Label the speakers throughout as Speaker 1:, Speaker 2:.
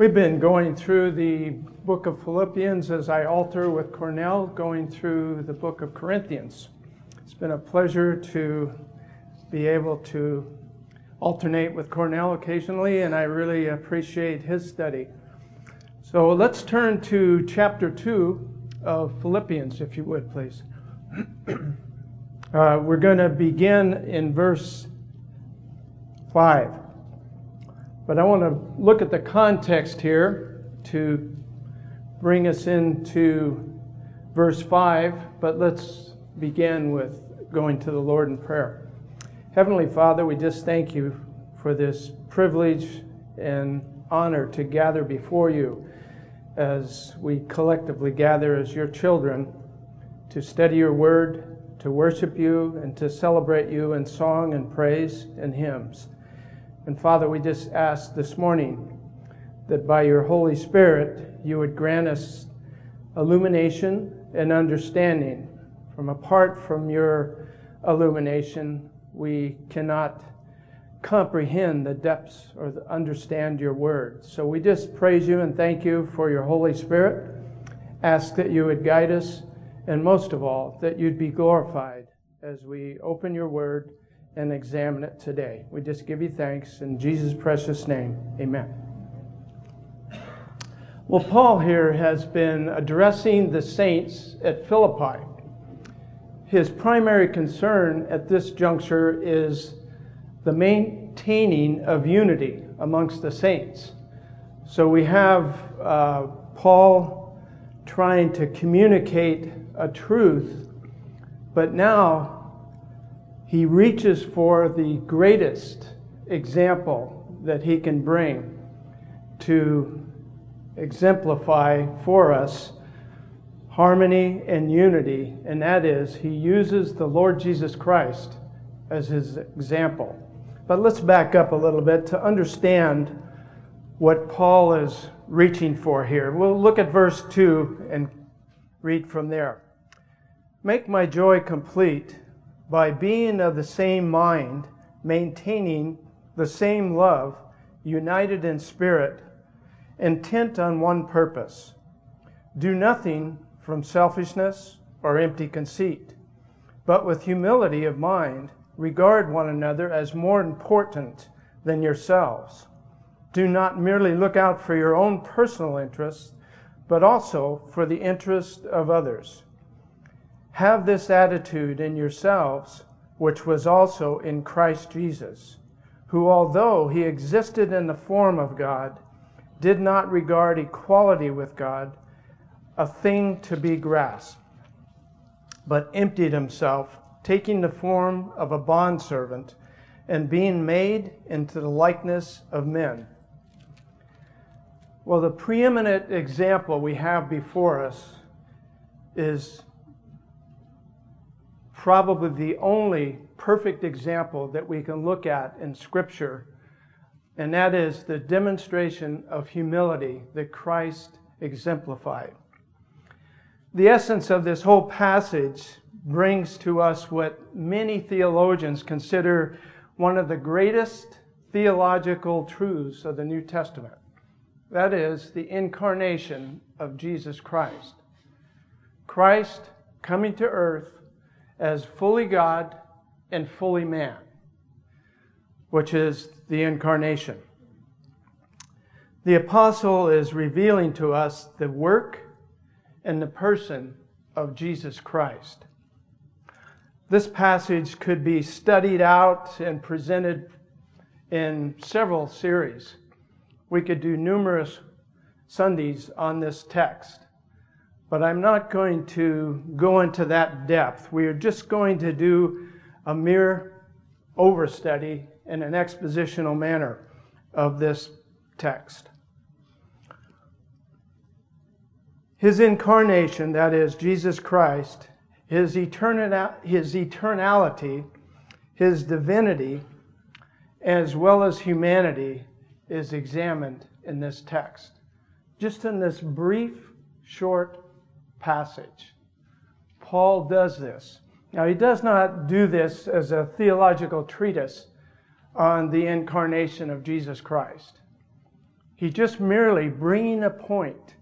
Speaker 1: We've been going through the book of Philippians as I alter with Cornell, going through the book of Corinthians. It's been a pleasure to be able to alternate with Cornell occasionally, and I really appreciate his study. So let's turn to chapter 2 of Philippians, if you would, please. uh, we're going to begin in verse 5. But I want to look at the context here to bring us into verse 5. But let's begin with going to the Lord in prayer. Heavenly Father, we just thank you for this privilege and honor to gather before you as we collectively gather as your children to study your word, to worship you, and to celebrate you in song and praise and hymns. And Father, we just ask this morning that by your Holy Spirit, you would grant us illumination and understanding. From apart from your illumination, we cannot comprehend the depths or understand your word. So we just praise you and thank you for your Holy Spirit. Ask that you would guide us, and most of all, that you'd be glorified as we open your word and examine it today. We just give you thanks in Jesus' precious name. Amen. Well, Paul here has been addressing the saints at Philippi. His primary concern at this juncture is the maintaining of unity amongst the saints. So we have uh, Paul trying to communicate a truth, but now he reaches for the greatest example that he can bring to exemplify for us harmony and unity, and that is, he uses the Lord Jesus Christ as his example. But let's back up a little bit to understand what Paul is reaching for here. We'll look at verse 2 and read from there. Make my joy complete by being of the same mind, maintaining the same love, united in spirit, intent on one purpose. Do nothing from selfishness or empty conceit, but with humility of mind, regard one another as more important than yourselves. Do not merely look out for your own personal interests, but also for the interest of others. Have this attitude in yourselves, which was also in Christ Jesus, who, although he existed in the form of God, did not regard equality with God a thing to be grasped, but emptied himself, taking the form of a bondservant and being made into the likeness of men. Well, the preeminent example we have before us is probably the only perfect example that we can look at in Scripture, and that is the demonstration of humility that Christ exemplified. The essence of this whole passage brings to us what many theologians consider one of the greatest theological truths of the New Testament. That is the incarnation of Jesus Christ. Christ coming to earth as fully God and fully man, which is the incarnation. The apostle is revealing to us the work and the person of Jesus Christ. This passage could be studied out and presented in several series. We could do numerous Sundays on this text. But I'm not going to go into that depth. We are just going to do a mere overstudy in an expositional manner of this text. His incarnation, that is, Jesus Christ, his, eternal, his eternality, his divinity, as well as humanity, is examined in this text. Just in this brief, short passage. Paul does this. Now, he does not do this as a theological treatise on the incarnation of Jesus Christ. He's just merely bringing a point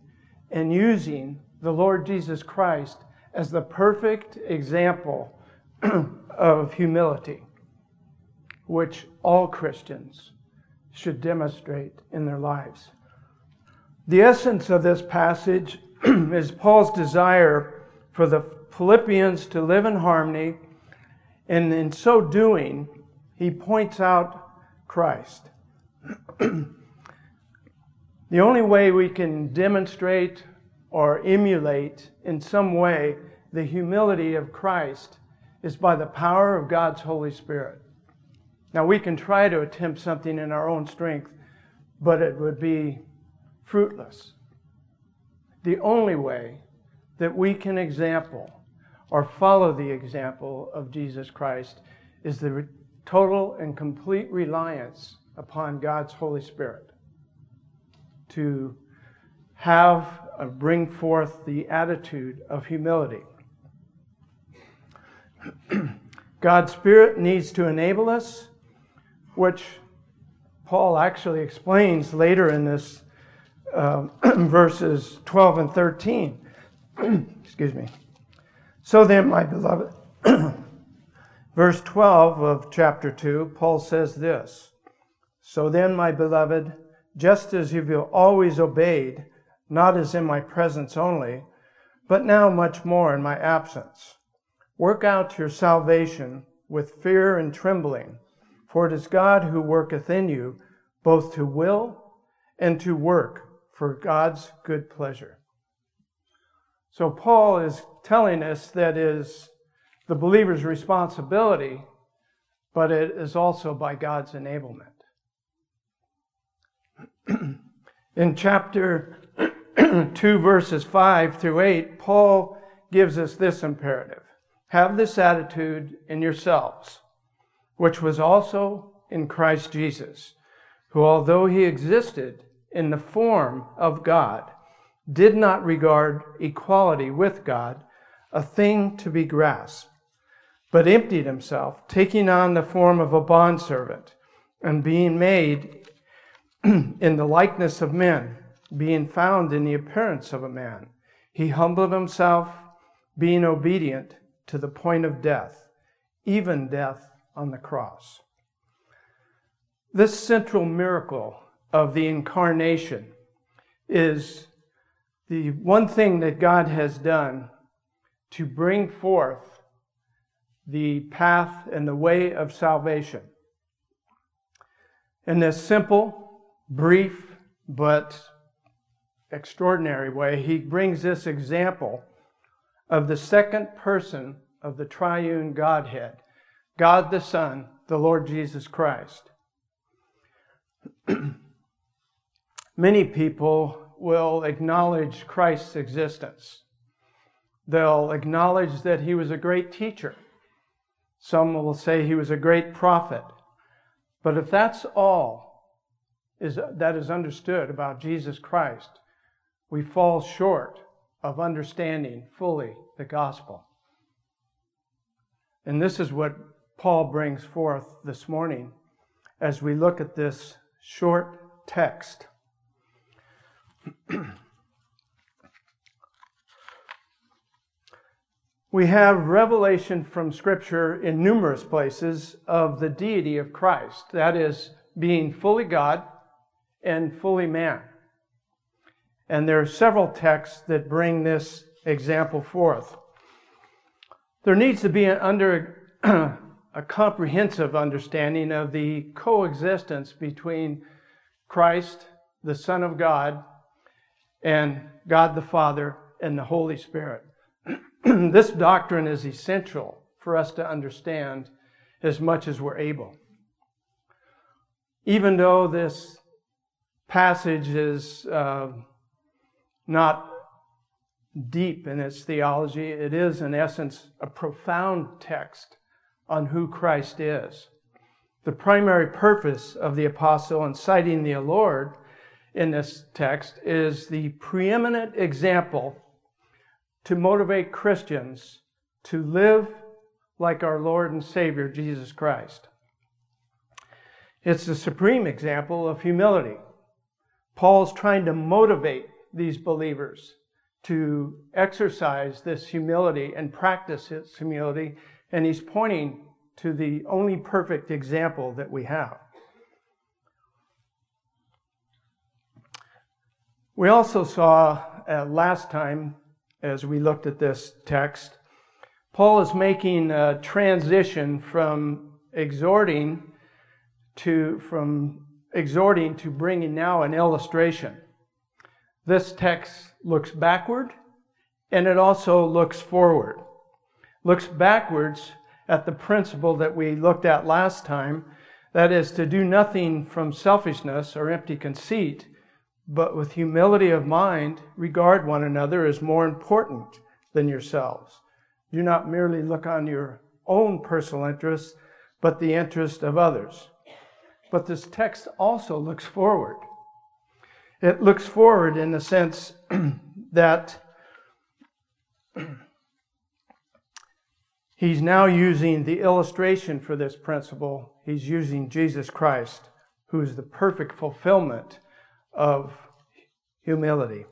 Speaker 1: and using the Lord Jesus Christ as the perfect example of humility, which all Christians should demonstrate in their lives. The essence of this passage is Paul's desire for the Philippians to live in harmony, and in so doing, he points out Christ. the only way we can demonstrate or emulate in some way the humility of Christ is by the power of God's Holy Spirit. Now, we can try to attempt something in our own strength, but it would be fruitless. The only way that we can example or follow the example of Jesus Christ is the total and complete reliance upon God's Holy Spirit to have uh, bring forth the attitude of humility. God's Spirit needs to enable us, which Paul actually explains later in this uh, verses 12 and 13. Excuse me. So then, my beloved, verse 12 of chapter 2, Paul says this So then, my beloved, just as you've always obeyed, not as in my presence only, but now much more in my absence. Work out your salvation with fear and trembling, for it is God who worketh in you both to will and to work for God's good pleasure. So Paul is telling us that is the believer's responsibility, but it is also by God's enablement. In chapter 2, verses 5 through 8, Paul gives us this imperative Have this attitude in yourselves, which was also in Christ Jesus, who, although he existed in the form of God, did not regard equality with God a thing to be grasped, but emptied himself, taking on the form of a bondservant, and being made in the likeness of men, being found in the appearance of a man. He humbled himself, being obedient to the point of death, even death on the cross. This central miracle of the incarnation is the one thing that God has done to bring forth the path and the way of salvation. In this simple, brief, but extraordinary way, he brings this example of the second person of the triune Godhead, God the Son, the Lord Jesus Christ. Many people will acknowledge Christ's existence. They'll acknowledge that he was a great teacher. Some will say he was a great prophet. But if that's all is, that is understood about Jesus Christ, we fall short of understanding fully the gospel. And this is what Paul brings forth this morning as we look at this short text. We have revelation from Scripture in numerous places of the deity of Christ, that is, being fully God and fully man. And there are several texts that bring this example forth. There needs to be an under, a comprehensive understanding of the coexistence between Christ, the Son of God, and God the Father and the Holy Spirit. this doctrine is essential for us to understand as much as we're able. Even though this passage is uh, not deep in its theology. It is, in essence, a profound text on who Christ is. The primary purpose of the apostle in citing the Lord in this text is the preeminent example to motivate Christians to live like our Lord and Savior Jesus Christ. It's the supreme example of humility. Paul's trying to motivate these believers to exercise this humility and practice his humility, and he's pointing to the only perfect example that we have. We also saw uh, last time, as we looked at this text, Paul is making a transition from exhorting to from exhorting to bringing now an illustration. This text looks backward and it also looks forward. Looks backwards at the principle that we looked at last time, that is to do nothing from selfishness or empty conceit, but with humility of mind regard one another as more important than yourselves. Do not merely look on your own personal interests, but the interest of others. But this text also looks forward. It looks forward in the sense that he's now using the illustration for this principle. He's using Jesus Christ, who is the perfect fulfillment of humility.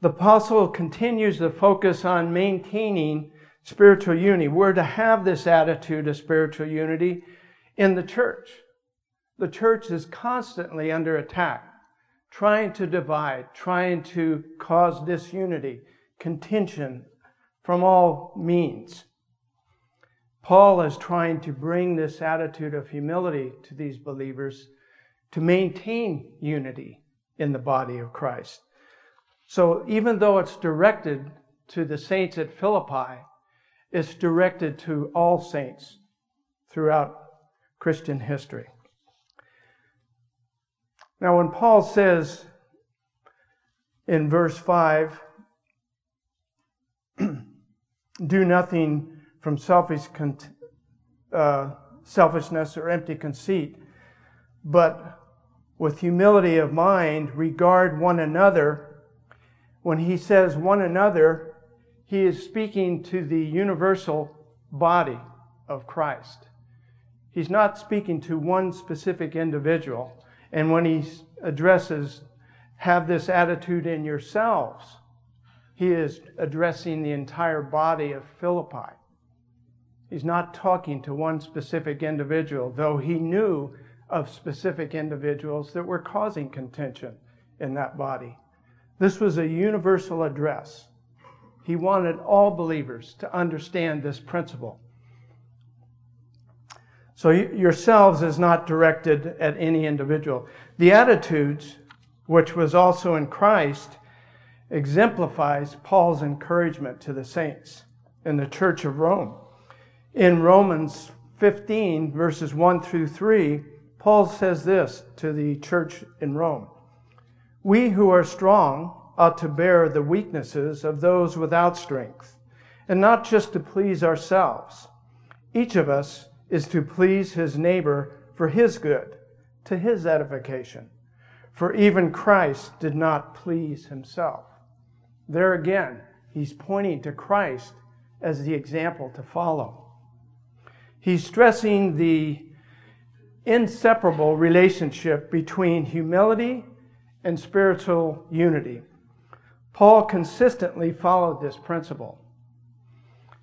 Speaker 1: The apostle continues to focus on maintaining spiritual unity. We're to have this attitude of spiritual unity in the church. The church is constantly under attack, trying to divide, trying to cause disunity, contention from all means. Paul is trying to bring this attitude of humility to these believers to maintain unity in the body of Christ. So even though it's directed to the saints at Philippi, it's directed to all saints throughout Christian history. Now, when Paul says in verse 5, do nothing from selfish uh, selfishness or empty conceit, but with humility of mind regard one another. When he says one another, he is speaking to the universal body of Christ. He's not speaking to one specific individual. And when he addresses, have this attitude in yourselves, he is addressing the entire body of Philippi. He's not talking to one specific individual, though he knew of specific individuals that were causing contention in that body. This was a universal address. He wanted all believers to understand this principle. So yourselves is not directed at any individual. The attitudes, which was also in Christ, exemplifies Paul's encouragement to the saints in the church of Rome. In Romans 15, verses 1 through 3, Paul says this to the church in Rome We who are strong ought to bear the weaknesses of those without strength, and not just to please ourselves. Each of us is to please his neighbor for his good, to his edification. For even Christ did not please himself. There again, he's pointing to Christ as the example to follow. He's stressing the inseparable relationship between humility and spiritual unity. Paul consistently followed this principle.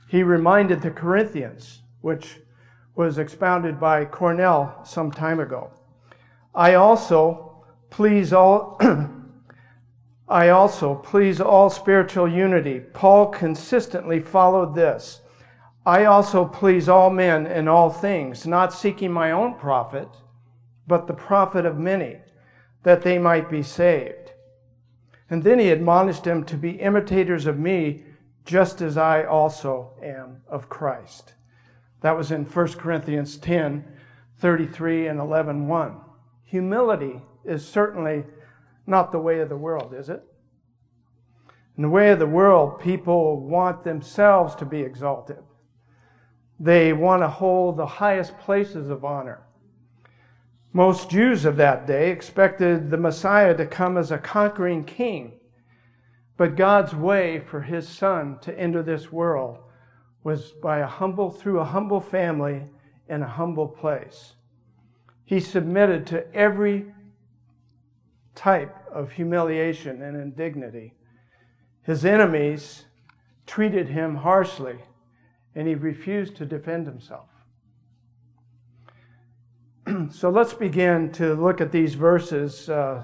Speaker 1: He reminded the Corinthians, which was expounded by Cornell some time ago. I also please all I also please all spiritual unity. Paul consistently followed this. I also please all men in all things, not seeking my own profit, but the profit of many, that they might be saved. And then he admonished them to be imitators of me, just as I also am of Christ. That was in 1 Corinthians 10 33 and 11 1. Humility is certainly not the way of the world, is it? In the way of the world, people want themselves to be exalted. They want to hold the highest places of honor. Most Jews of that day expected the Messiah to come as a conquering king. But God's way for his son to enter this world was by a humble through a humble family in a humble place. He submitted to every type of humiliation and indignity. His enemies treated him harshly, and he refused to defend himself. so let's begin to look at these verses uh,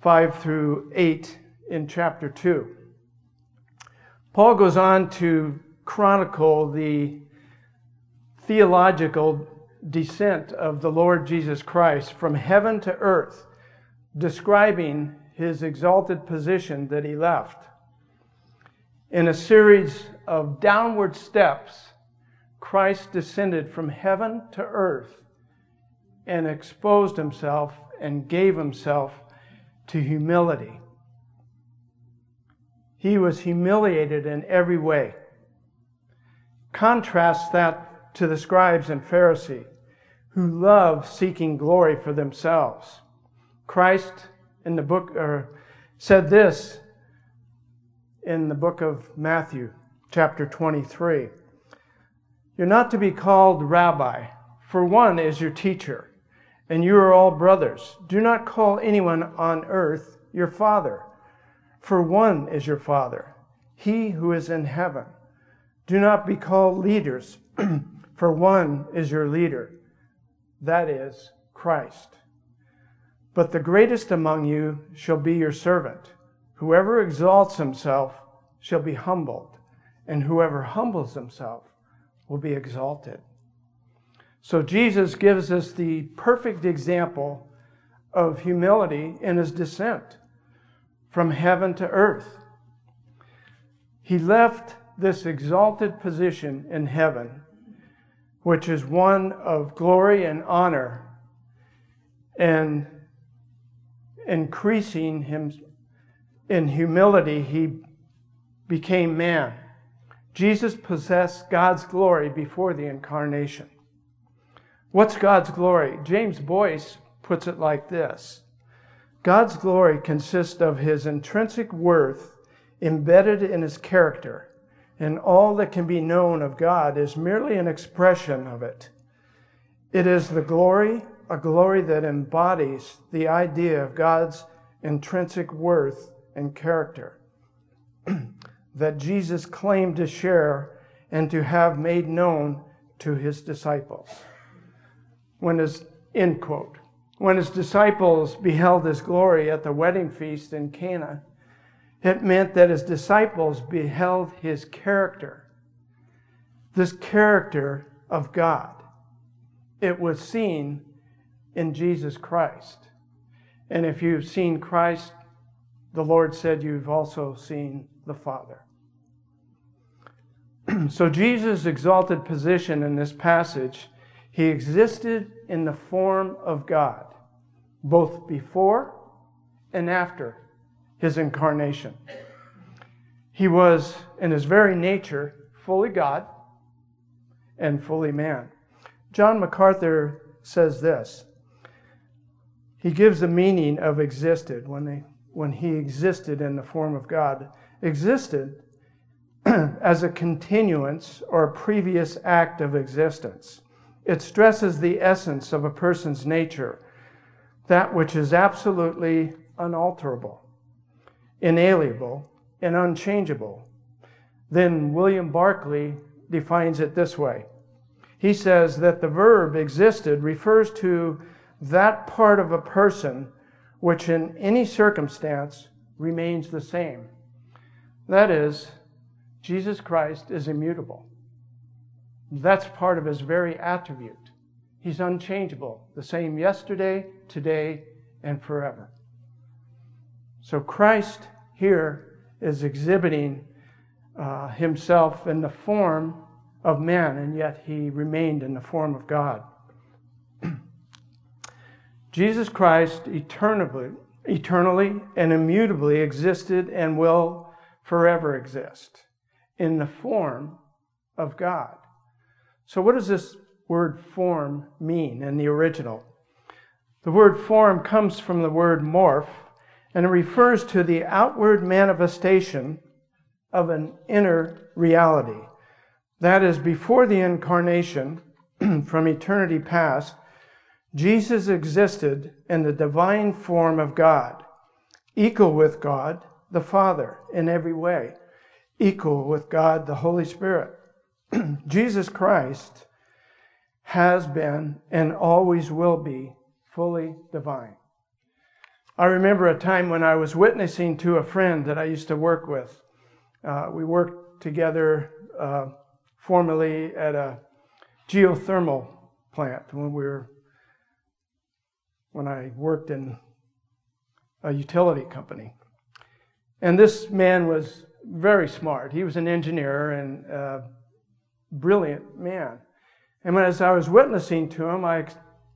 Speaker 1: 5 through 8 in chapter 2. Paul goes on to chronicle the theological descent of the Lord Jesus Christ from heaven to earth, describing his exalted position that he left. In a series of downward steps, Christ descended from heaven to earth and exposed himself and gave himself to humility. He was humiliated in every way. Contrast that to the scribes and Pharisees who love seeking glory for themselves. Christ in the book or said this in the book of Matthew, chapter 23. You're not to be called rabbi, for one is your teacher, and you are all brothers. Do not call anyone on earth your father, for one is your father, he who is in heaven. Do not be called leaders, for one is your leader, that is Christ. But the greatest among you shall be your servant. Whoever exalts himself shall be humbled, and whoever humbles himself will be exalted. So Jesus gives us the perfect example of humility in his descent from heaven to earth. He left this exalted position in heaven, which is one of glory and honor, and increasing him in humility, he became man. Jesus possessed God's glory before the incarnation. What's God's glory? James Boice puts it like this God's glory consists of his intrinsic worth embedded in his character, and all that can be known of God is merely an expression of it. It is the glory a glory that embodies the idea of God's intrinsic worth and character that Jesus claimed to share and to have made known to his disciples. When his, end quote, when his disciples beheld his glory at the wedding feast in Cana, it meant that his disciples beheld his character, this character of God. It was seen in Jesus Christ. And if you've seen Christ, the Lord said you've also seen the Father. so, Jesus' exalted position in this passage, he existed in the form of God, both before and after his incarnation. He was, in his very nature, fully God and fully man. John MacArthur says this he gives the meaning of existed when, they, when he existed in the form of God. Existed as a continuance or previous act of existence. It stresses the essence of a person's nature, that which is absolutely unalterable, inalienable, and unchangeable. Then William Barclay defines it this way. He says that the verb existed refers to that part of a person which in any circumstance remains the same. That is, Jesus Christ is immutable. That's part of his very attribute. He's unchangeable, the same yesterday, today, and forever. So Christ here is exhibiting uh, himself in the form of man, and yet he remained in the form of God. Jesus Christ eternally, eternally and immutably existed and will forever exist in the form of God. So, what does this word form mean in the original? The word form comes from the word morph, and it refers to the outward manifestation of an inner reality. That is, before the incarnation, from eternity past, Jesus existed in the divine form of God, equal with God the Father in every way, equal with God the Holy Spirit. Jesus Christ has been and always will be fully divine. I remember a time when I was witnessing to a friend that I used to work with. Uh, we worked together uh, formerly at a geothermal plant when we were when I worked in a utility company. And this man was very smart. He was an engineer and a brilliant man. And as I was witnessing to him, I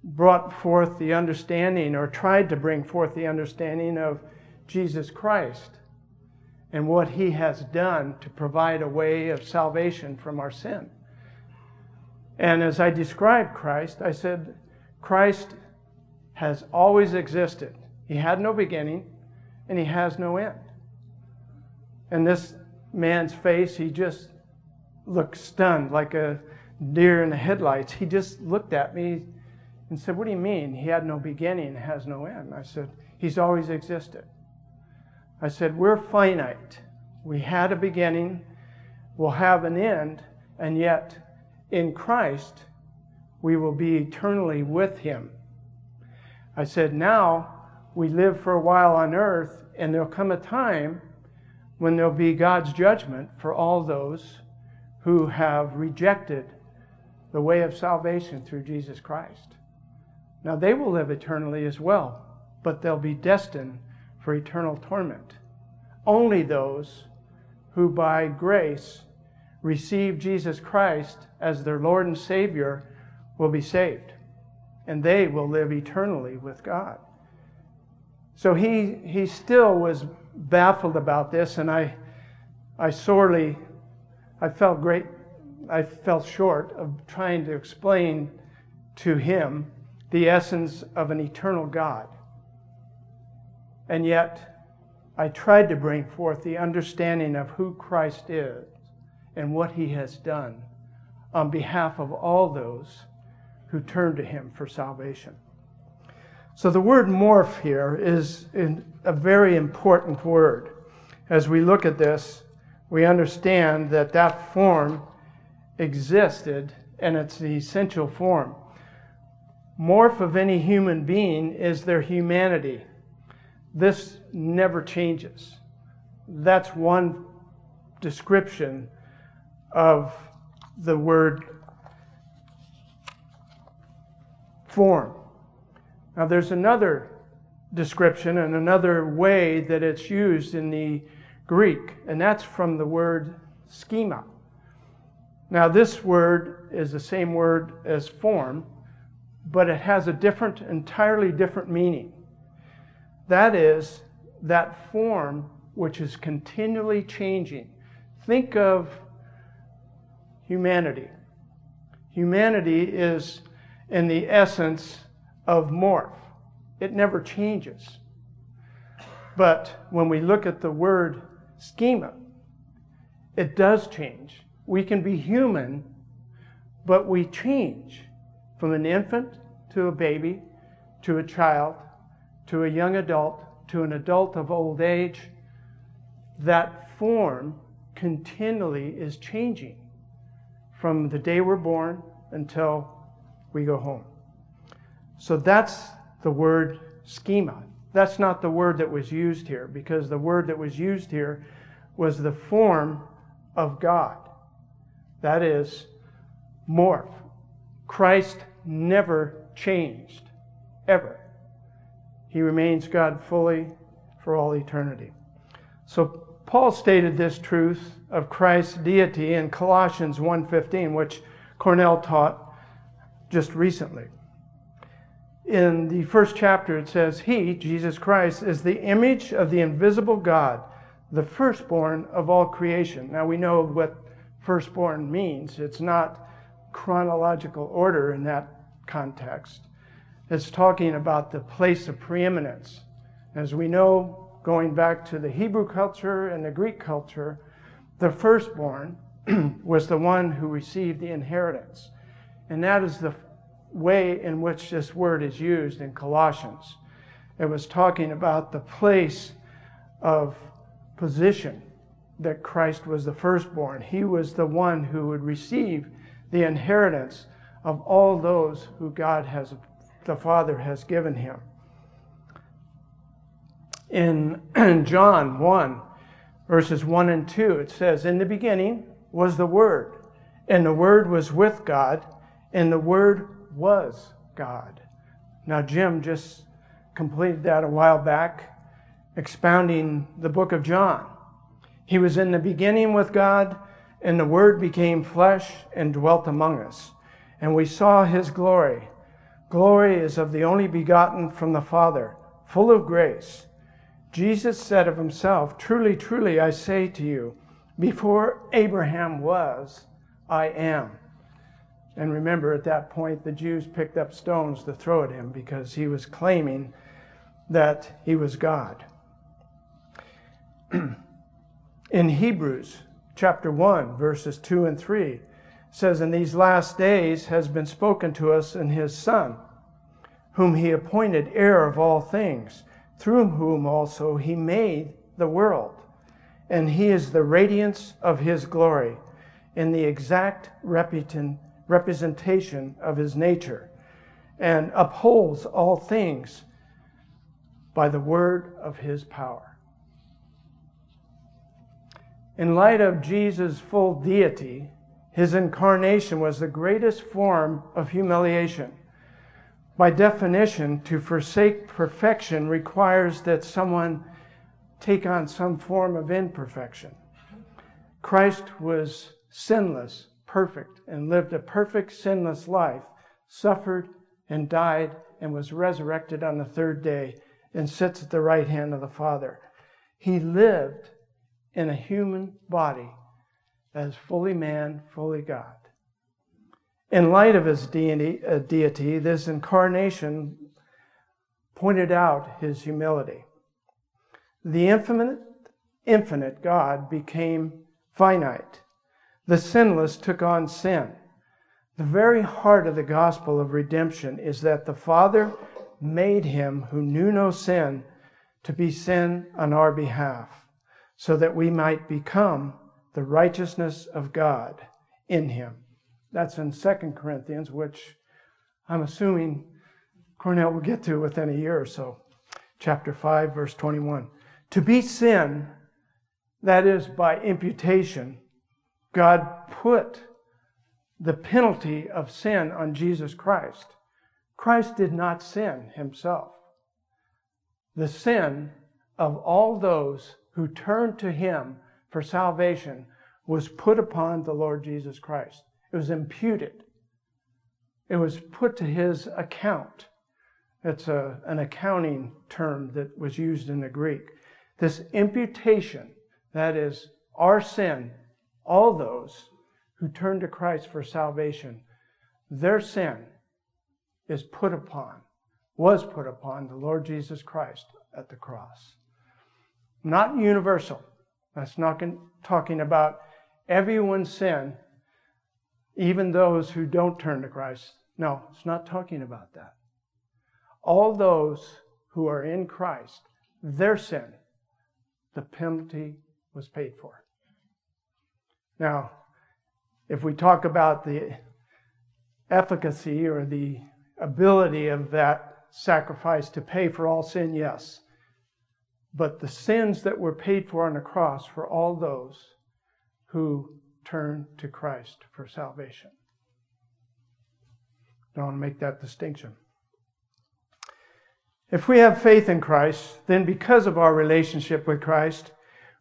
Speaker 1: brought forth the understanding, or tried to bring forth the understanding of Jesus Christ and what he has done to provide a way of salvation from our sin. And as I described Christ, I said, Christ has always existed. He had no beginning and he has no end. And this man's face, he just looked stunned like a deer in the headlights. He just looked at me and said, What do you mean? He had no beginning has no end. I said, He's always existed. I said, We're finite. We had a beginning, we'll have an end, and yet in Christ we will be eternally with Him. I said, now we live for a while on earth, and there'll come a time when there'll be God's judgment for all those who have rejected the way of salvation through Jesus Christ. Now they will live eternally as well, but they'll be destined for eternal torment. Only those who by grace receive Jesus Christ as their Lord and Savior will be saved and they will live eternally with God. So he, he still was baffled about this, and I, I sorely, I felt great, I fell short of trying to explain to him the essence of an eternal God. And yet, I tried to bring forth the understanding of who Christ is and what he has done on behalf of all those who turn to him for salvation. So the word morph here is a very important word. As we look at this, we understand that that form existed and it's the essential form. Morph of any human being is their humanity. This never changes. That's one description of the word form. Now, there's another description and another way that it's used in the Greek, and that's from the word schema. Now, this word is the same word as form, but it has a different, entirely different meaning. That is, that form which is continually changing. Think of humanity. Humanity is in the essence of morph. It never changes. But when we look at the word schema, it does change. We can be human, but we change from an infant to a baby to a child to a young adult to an adult of old age. That form continually is changing from the day we're born until we go home. So that's the word schema. That's not the word that was used here because the word that was used here was the form of God. That is morph. Christ never changed, ever. He remains God fully for all eternity. So Paul stated this truth of Christ's deity in Colossians 1:15, which Cornell taught just recently. In the first chapter, it says, He, Jesus Christ, is the image of the invisible God, the firstborn of all creation. Now we know what firstborn means. It's not chronological order in that context. It's talking about the place of preeminence. As we know, going back to the Hebrew culture and the Greek culture, the firstborn was the one who received the inheritance. And that is the way in which this word is used in Colossians. It was talking about the place of position that Christ was the firstborn. He was the one who would receive the inheritance of all those who God has, the Father has given him. In, John 1, verses 1 and 2, it says, In the beginning was the Word, and the Word was with God, and the Word was God. Now, Jim just completed that a while back expounding the book of John. He was in the beginning with God, and the Word became flesh and dwelt among us. And we saw his glory. Glory is of the only begotten from the Father, full of grace. Jesus said of himself, Truly, truly, I say to you, before Abraham was, I am. And remember, at that point, the Jews picked up stones to throw at him because he was claiming that he was God. in Hebrews chapter 1, verses 2 and 3, says, In these last days has been spoken to us in his Son, whom he appointed heir of all things, through whom also he made the world. And he is the radiance of his glory, in the exact representation of his nature, and upholds all things by the word of his power. In light of Jesus' full deity, his incarnation was the greatest form of humiliation. By definition, to forsake perfection requires that someone take on some form of imperfection. Christ was sinless, perfect, and lived a perfect, sinless life, suffered and died, and was resurrected on the third day, and sits at the right hand of the Father. He lived in a human body as fully man, fully God. In light of his deity, uh, deity, this incarnation pointed out his humility. The infinite, infinite God became finite. The sinless took on sin. The very heart of the gospel of redemption is that the Father made him who knew no sin to be sin on our behalf so that we might become the righteousness of God in him. That's in 2 Corinthians, which I'm assuming Cornell will get to within a year or so. Chapter 5, verse 21. To be sin, that is by imputation, God put the penalty of sin on Jesus Christ. Christ did not sin himself. The sin of all those who turned to him for salvation was put upon the Lord Jesus Christ. It was imputed. It was put to his account. It's a, an accounting term that was used in the Greek. This imputation, that is, our sin, all those who turn to Christ for salvation, their sin is put upon, was put upon the Lord Jesus Christ at the cross. Not universal. That's not talking about everyone's sin, even those who don't turn to Christ. No, it's not talking about that. All those who are in Christ, their sin, the penalty was paid for. Now, if we talk about the efficacy or the ability of that sacrifice to pay for all sin, yes. But the sins that were paid for on the cross for all those who turn to Christ for salvation. I don't want to make that distinction. If we have faith in Christ, then because of our relationship with Christ,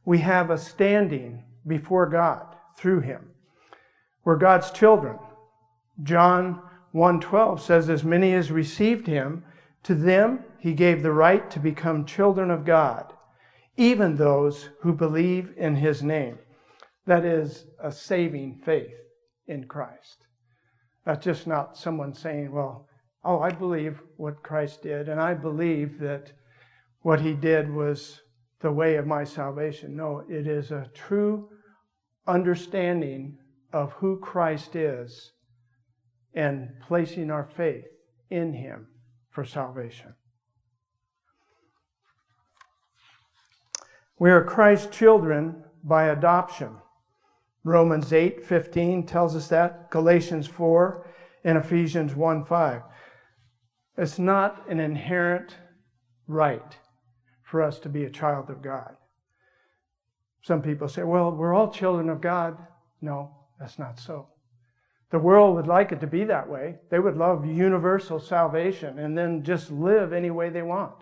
Speaker 1: we have a standing before God through him. We're God's children. John 1:12 says as many as received him, to them he gave the right to become children of God, even those who believe in his name. That is a saving faith in Christ. That's just not someone saying, well, oh, I believe what Christ did, and I believe that what he did was the way of my salvation. No, it is a true understanding of who Christ is and placing our faith in him for salvation. We are Christ's children by adoption. Romans 8:15 tells us that, Galatians 4 and Ephesians 1:5. It's not an inherent right for us to be a child of God. Some people say, well, we're all children of God. No, that's not so. The world would like it to be that way. They would love universal salvation and then just live any way they want.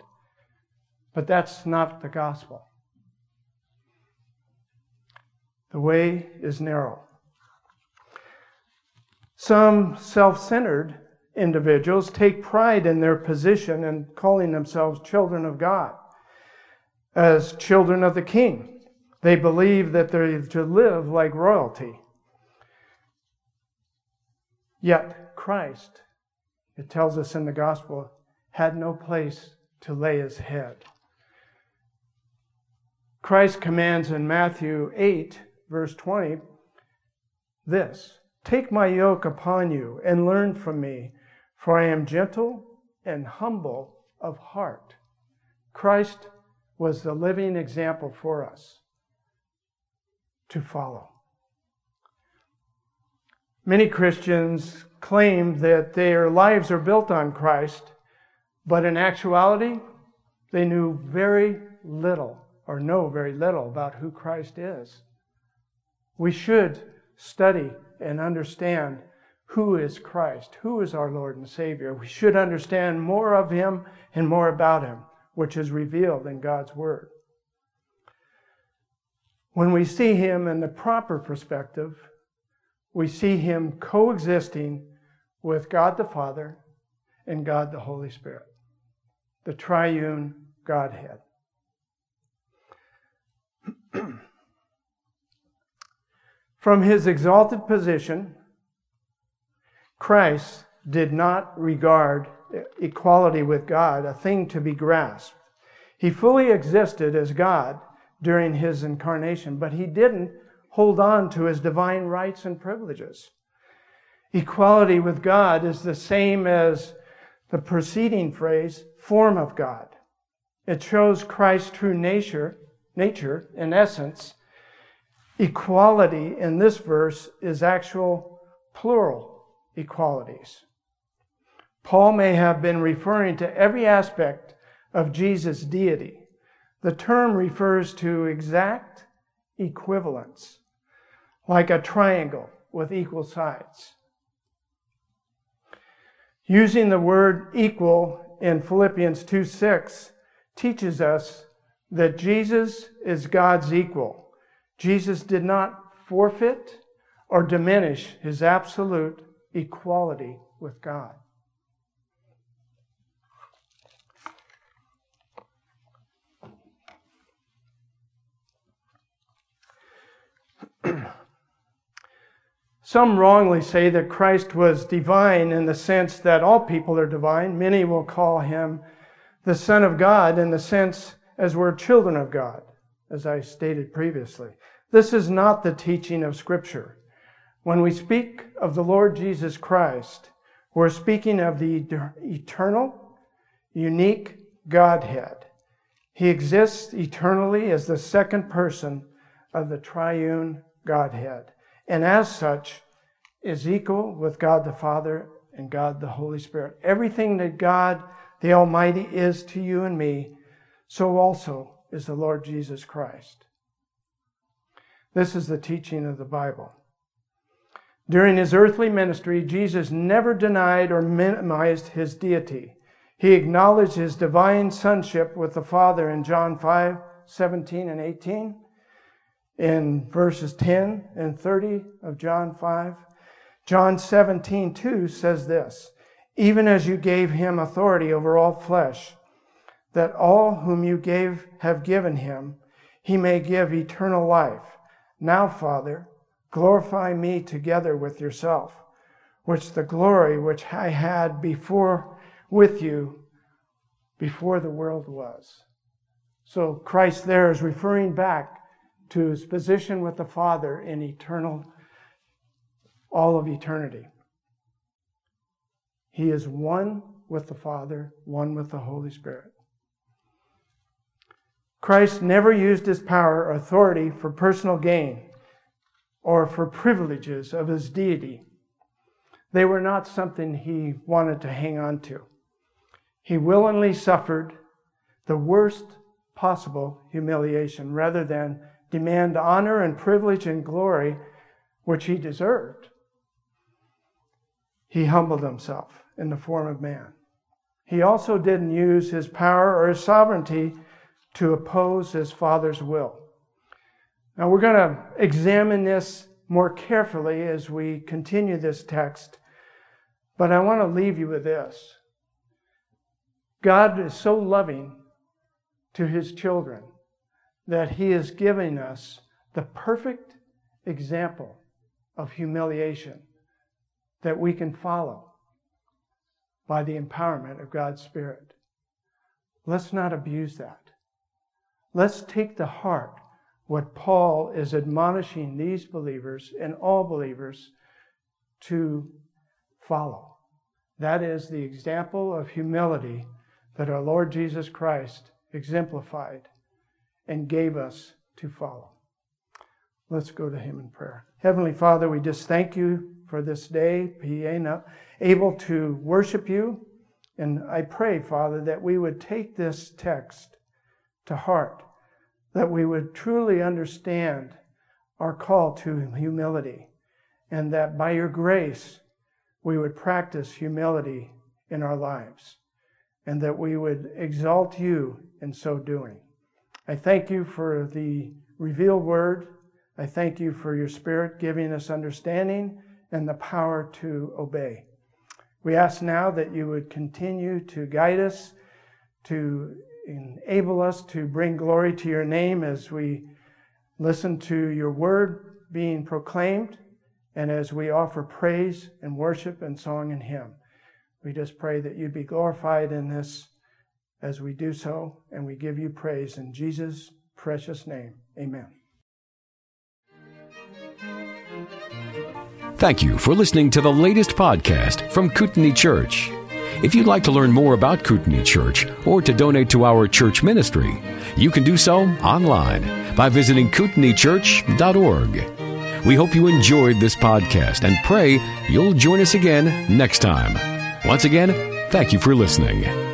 Speaker 1: But that's not the gospel. The way is narrow. Some self centered individuals take pride in their position and calling themselves children of God as children of the king. They believe that they're to live like royalty. Yet Christ, it tells us in the gospel, had no place to lay his head. Christ commands in Matthew 8, verse 20, this Take my yoke upon you and learn from me, for I am gentle and humble of heart. Christ was the living example for us to follow. Many Christians claim that their lives are built on Christ, but in actuality, they knew very little or know very little about who Christ is. We should study and understand who is Christ, who is our Lord and Savior. We should understand more of Him and more about Him, which is revealed in God's Word. When we see Him in the proper perspective, we see Him coexisting with God the Father and God the Holy Spirit, the triune Godhead. From his exalted position, Christ did not regard equality with God a thing to be grasped. He fully existed as God during his incarnation, but he didn't hold on to his divine rights and privileges. Equality with God is the same as the preceding phrase, form of God. It shows Christ's true nature, nature in essence, equality in this verse is actual plural equalities. Paul may have been referring to every aspect of Jesus' deity. The term refers to exact equivalence, like a triangle with equal sides. Using the word equal in Philippians 2 6 teaches us that Jesus is God's equal Jesus did not forfeit or diminish his absolute equality with God. Some wrongly say that Christ was divine in the sense that all people are divine. Many will call him the Son of God in the sense as we're children of God as I stated previously. This is not the teaching of Scripture. When we speak of the Lord Jesus Christ, we're speaking of the eternal, unique Godhead. He exists eternally as the second person of the triune Godhead, and as such is equal with God the Father and God the Holy Spirit. Everything that God the Almighty is to you and me, so also is the Lord Jesus Christ. This is the teaching of the Bible. During his earthly ministry, Jesus never denied or minimized his deity. He acknowledged his divine sonship with the Father in John 5 17 and 18, in verses 10 and 30 of John 5. John 17 2 says this Even as you gave him authority over all flesh, that all whom you gave have given him, he may give eternal life. Now, Father, glorify me together with yourself, which the glory which I had before with you before the world was. So Christ there is referring back to his position with the Father in eternal, all of eternity. He is one with the Father, one with the Holy Spirit. Christ never used his power or authority for personal gain or for privileges of his deity. They were not something he wanted to hang on to. He willingly suffered the worst possible humiliation rather than demand honor and privilege and glory which he deserved. He humbled himself in the form of man. He also didn't use his power or his sovereignty to oppose his Father's will. Now, we're going to examine this more carefully as we continue this text, but I want to leave you with this. God is so loving to his children that he is giving us the perfect example of humiliation that we can follow by the empowerment of God's Spirit. Let's not abuse that. Let's take to heart what Paul is admonishing these believers and all believers to follow. That is the example of humility that our Lord Jesus Christ exemplified and gave us to follow. Let's go to Him in prayer. Heavenly Father, we just thank you for this day, being able to worship you. And I pray, Father, that we would take this text to heart, that we would truly understand our call to humility, and that by your grace we would practice humility in our lives, and that we would exalt you in so doing. I thank you for the revealed word. I thank you for your spirit giving us understanding and the power to obey. We ask now that you would continue to guide us, to enable us to bring glory to your name as we listen to your word being proclaimed and as we offer praise and worship and song and hymn. We just pray that you'd be glorified in this as we do so, and we give you praise in Jesus' precious name. Amen.
Speaker 2: Thank you for listening to the latest podcast from Kootenai Church. If you'd like to learn more about Kootenai Church or to donate to our church ministry, you can do so online by visiting kootenaichurch.org. We hope you enjoyed this podcast and pray you'll join us again next time. Once again, thank you for listening.